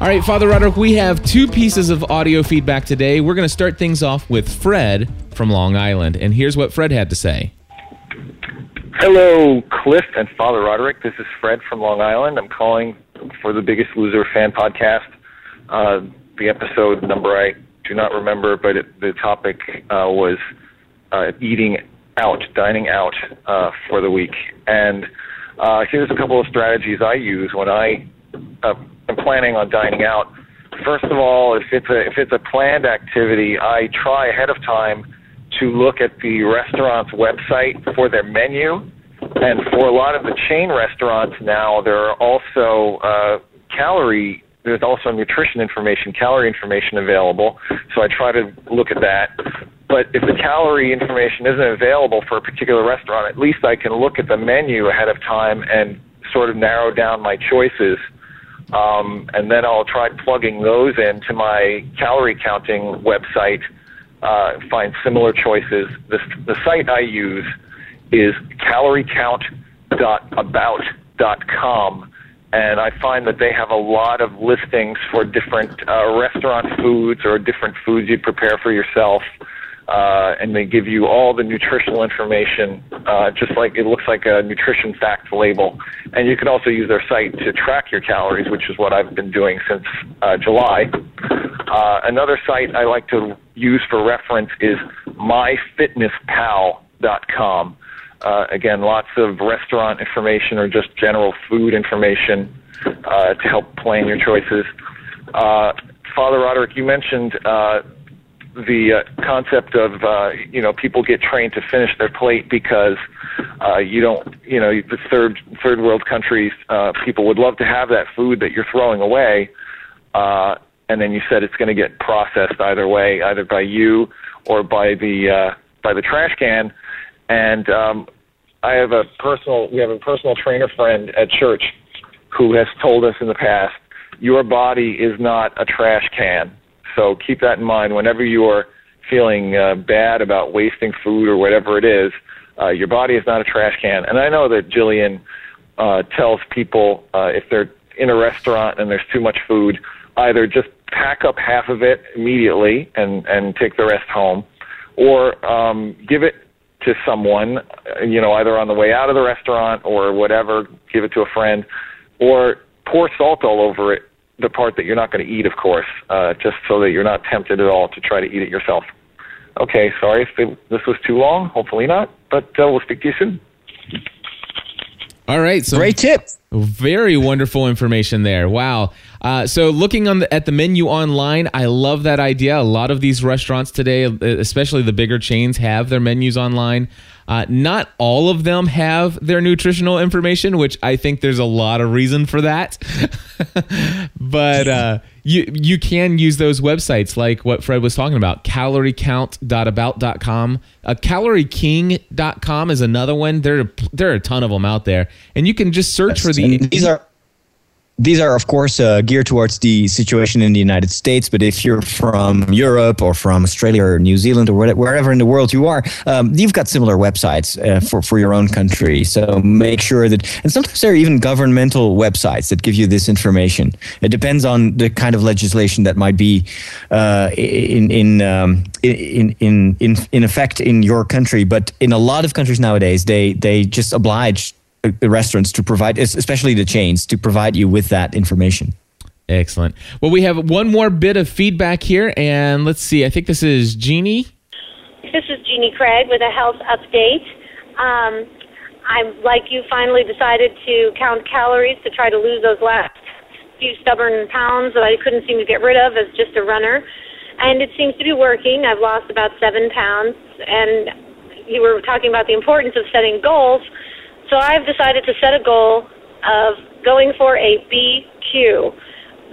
All right, Father Roderick, we have two pieces of audio feedback today. We're going to start things off with Fred from Long Island, and here's what Fred had to say. Hello, Cliff and Father Roderick. This is Fred from Long Island. I'm calling for the Biggest Loser fan podcast. Uh, the episode number I do not remember, but it, the topic uh, was uh, eating out, dining out uh, for the week. And uh, here's a couple of strategies I use when I uh, am planning on dining out. First of all, if it's a if it's a planned activity, I try ahead of time to look at the restaurant's website for their menu. And for a lot of the chain restaurants now, there are also uh, calorie there's also nutrition information, calorie information available. So I try to look at that. But if the calorie information isn't available for a particular restaurant, at least I can look at the menu ahead of time and sort of narrow down my choices. Um, and then I'll try plugging those into my calorie counting website, uh, find similar choices. The, the site I use is caloriecount.about.com and I find that they have a lot of listings for different uh, restaurant foods or different foods you prepare for yourself. Uh, and they give you all the nutritional information, uh, just like it looks like a nutrition facts label. And you can also use their site to track your calories, which is what I've been doing since uh, July. Uh, another site I like to use for reference is myfitnesspal.com. Uh, again, lots of restaurant information or just general food information uh, to help plan your choices. Uh, Father Roderick, you mentioned uh, the uh, concept of uh, you know people get trained to finish their plate because uh, you don't you know the third third world countries uh, people would love to have that food that you're throwing away, uh, and then you said it's going to get processed either way, either by you or by the uh, by the trash can and um, I have a personal we have a personal trainer friend at church who has told us in the past your body is not a trash can. So keep that in mind whenever you are feeling uh, bad about wasting food or whatever it is. Uh, your body is not a trash can. And I know that Jillian uh, tells people uh, if they're in a restaurant and there's too much food, either just pack up half of it immediately and and take the rest home, or um, give it to someone, you know, either on the way out of the restaurant or whatever, give it to a friend, or pour salt all over it, the part that you're not going to eat, of course, uh, just so that you're not tempted at all to try to eat it yourself. Okay, sorry if this was too long. Hopefully not, but uh, we'll speak to you soon. All right, so great tip. Very wonderful information there. Wow. Uh, so looking on the, at the menu online, I love that idea. A lot of these restaurants today, especially the bigger chains, have their menus online. Uh, not all of them have their nutritional information, which I think there's a lot of reason for that. but uh, you you can use those websites like what Fred was talking about, caloriecount.about.com. Uh, calorieking.com is another one. There, there are a ton of them out there. And you can just search for the. These are these are, of course, uh, geared towards the situation in the United States. But if you're from Europe or from Australia or New Zealand or wherever in the world you are, um, you've got similar websites uh, for, for your own country. So make sure that, and sometimes there are even governmental websites that give you this information. It depends on the kind of legislation that might be uh, in in, um, in in in in effect in your country. But in a lot of countries nowadays, they they just oblige restaurants to provide, especially the chains, to provide you with that information. Excellent. Well, we have one more bit of feedback here, and let's see. I think this is Jeannie. This is Jeannie Craig with a health update. Um, I'm like you, finally decided to count calories to try to lose those last few stubborn pounds that I couldn't seem to get rid of as just a runner. And it seems to be working. I've lost about seven pounds. And you were talking about the importance of setting goals. So I've decided to set a goal of going for a BQ.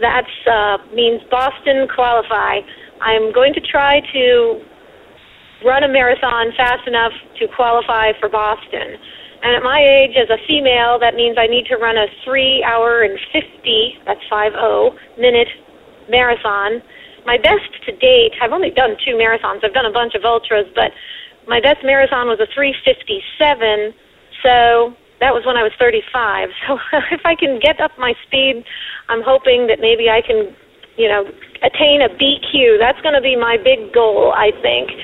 That uh, means Boston Qualify, I'm going to try to run a marathon fast enough to qualify for Boston. And at my age, as a female, that means I need to run a three hour and 50, that's 50, minute marathon. My best to date, I've only done two marathons. I've done a bunch of ultras, but my best marathon was a 357. So that was when I was 35. So if I can get up my speed, I'm hoping that maybe I can, you know, attain a BQ. That's going to be my big goal, I think.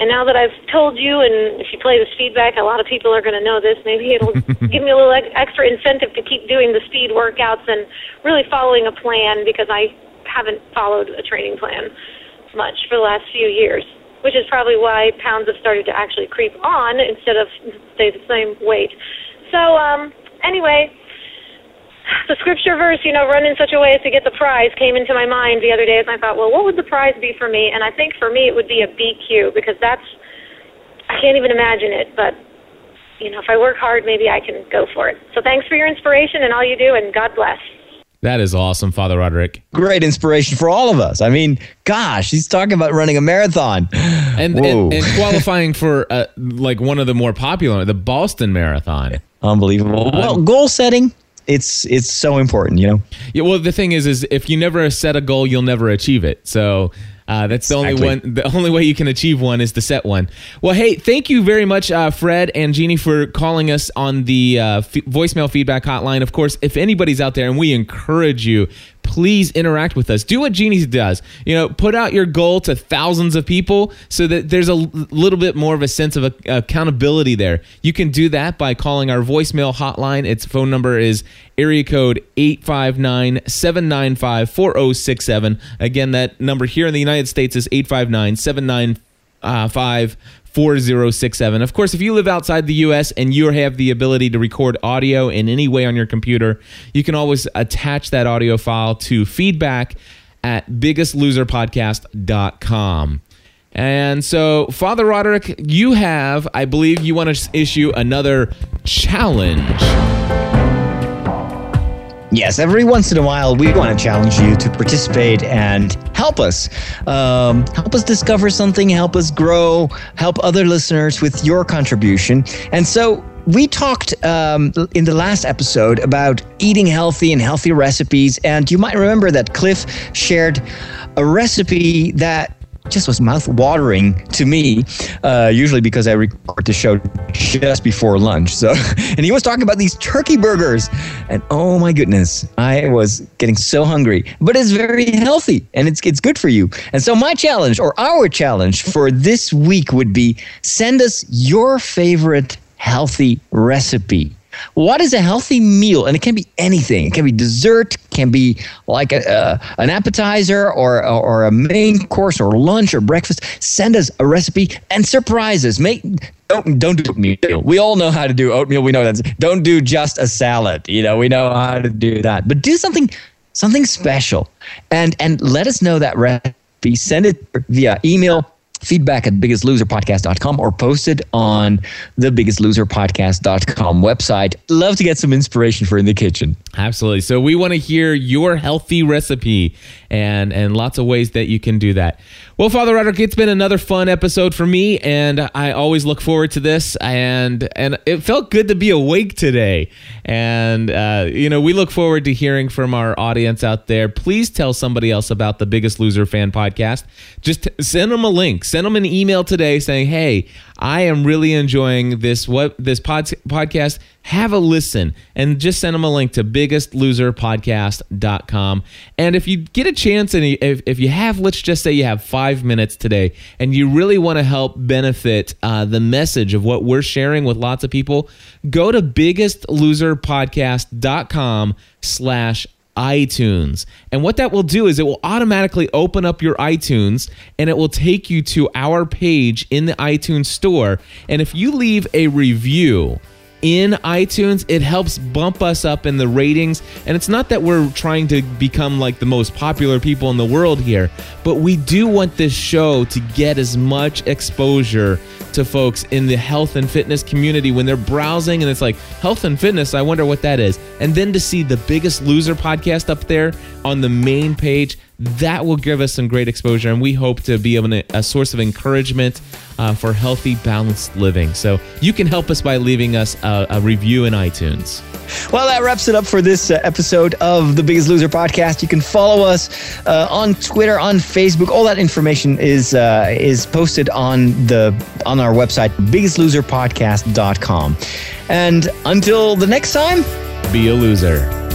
And now that I've told you, and if you play this feedback, a lot of people are going to know this. Maybe it'll give me a little extra incentive to keep doing the speed workouts and really following a plan because I haven't followed a training plan much for the last few years, which is probably why pounds have started to actually creep on instead of stay the same weight. So, um, anyway, the scripture verse, you know, run in such a way as to get the prize came into my mind the other day, and I thought, well, what would the prize be for me? And I think for me it would be a BQ because that's I can't even imagine it, but you know, if I work hard, maybe I can go for it. So thanks for your inspiration and all you do, and God bless. That is awesome, Father Roderick. Great inspiration for all of us. I mean, gosh, he's talking about running a marathon and, and, and, qualifying for uh, like one of the more popular, the Boston Marathon. Unbelievable. Well, goal setting it's it's so important, you know. Yeah. Well, the thing is, is if you never set a goal, you'll never achieve it. So. Uh, that's the only one. The only way you can achieve one is to set one. Well, hey, thank you very much, uh, Fred and Jeannie, for calling us on the uh, f- voicemail feedback hotline. Of course, if anybody's out there, and we encourage you, please interact with us. Do what Jeannie does. You know, put out your goal to thousands of people so that there's a little bit more of a sense of accountability there. You can do that by calling our voicemail hotline. Its phone number is area code 859-795-4067. Again, that number here in the United States is 859 795 4067. Of course, if you live outside the US and you have the ability to record audio in any way on your computer, you can always attach that audio file to feedback at biggestloserpodcast.com. And so, Father Roderick, you have, I believe, you want to issue another challenge. Yes, every once in a while, we want to challenge you to participate and help us. Um, help us discover something, help us grow, help other listeners with your contribution. And so we talked um, in the last episode about eating healthy and healthy recipes. And you might remember that Cliff shared a recipe that just was mouth watering to me, uh, usually because I record the show just before lunch. So, and he was talking about these turkey burgers, and oh my goodness, I was getting so hungry. But it's very healthy and it's it's good for you. And so my challenge or our challenge for this week would be send us your favorite healthy recipe what is a healthy meal? And it can be anything. It can be dessert, can be like a, uh, an appetizer or, or a main course or lunch or breakfast. Send us a recipe and surprises. Make don't don't do oatmeal. We all know how to do oatmeal. We know that. Don't do just a salad. You know, we know how to do that. But do something something special, and and let us know that recipe. Send it via email feedback at biggestloserpodcast.com or posted on the biggestloserpodcast.com website. Love to get some inspiration for in the kitchen. Absolutely. So we want to hear your healthy recipe and and lots of ways that you can do that. Well, Father Roderick, it's been another fun episode for me, and I always look forward to this. And and it felt good to be awake today. And uh, you know, we look forward to hearing from our audience out there. Please tell somebody else about the Biggest Loser Fan podcast. Just send them a link. Send them an email today saying, "Hey, I am really enjoying this what this pod, podcast. Have a listen and just send them a link to biggestloserpodcast.com. And if you get a chance and if, if you have, let's just say you have five minutes today and you really want to help benefit uh, the message of what we're sharing with lots of people, go to biggestloserpodcast.com slash iTunes. And what that will do is it will automatically open up your iTunes and it will take you to our page in the iTunes store. And if you leave a review, in iTunes, it helps bump us up in the ratings. And it's not that we're trying to become like the most popular people in the world here, but we do want this show to get as much exposure to folks in the health and fitness community when they're browsing and it's like health and fitness, I wonder what that is. And then to see the biggest loser podcast up there on the main page that will give us some great exposure, and we hope to be a source of encouragement uh, for healthy, balanced living. So you can help us by leaving us a, a review in iTunes. Well, that wraps it up for this uh, episode of the Biggest Loser podcast. You can follow us uh, on Twitter, on Facebook. All that information is uh, is posted on the on our website, biggestloserpodcast.com. And until the next time, Be a loser.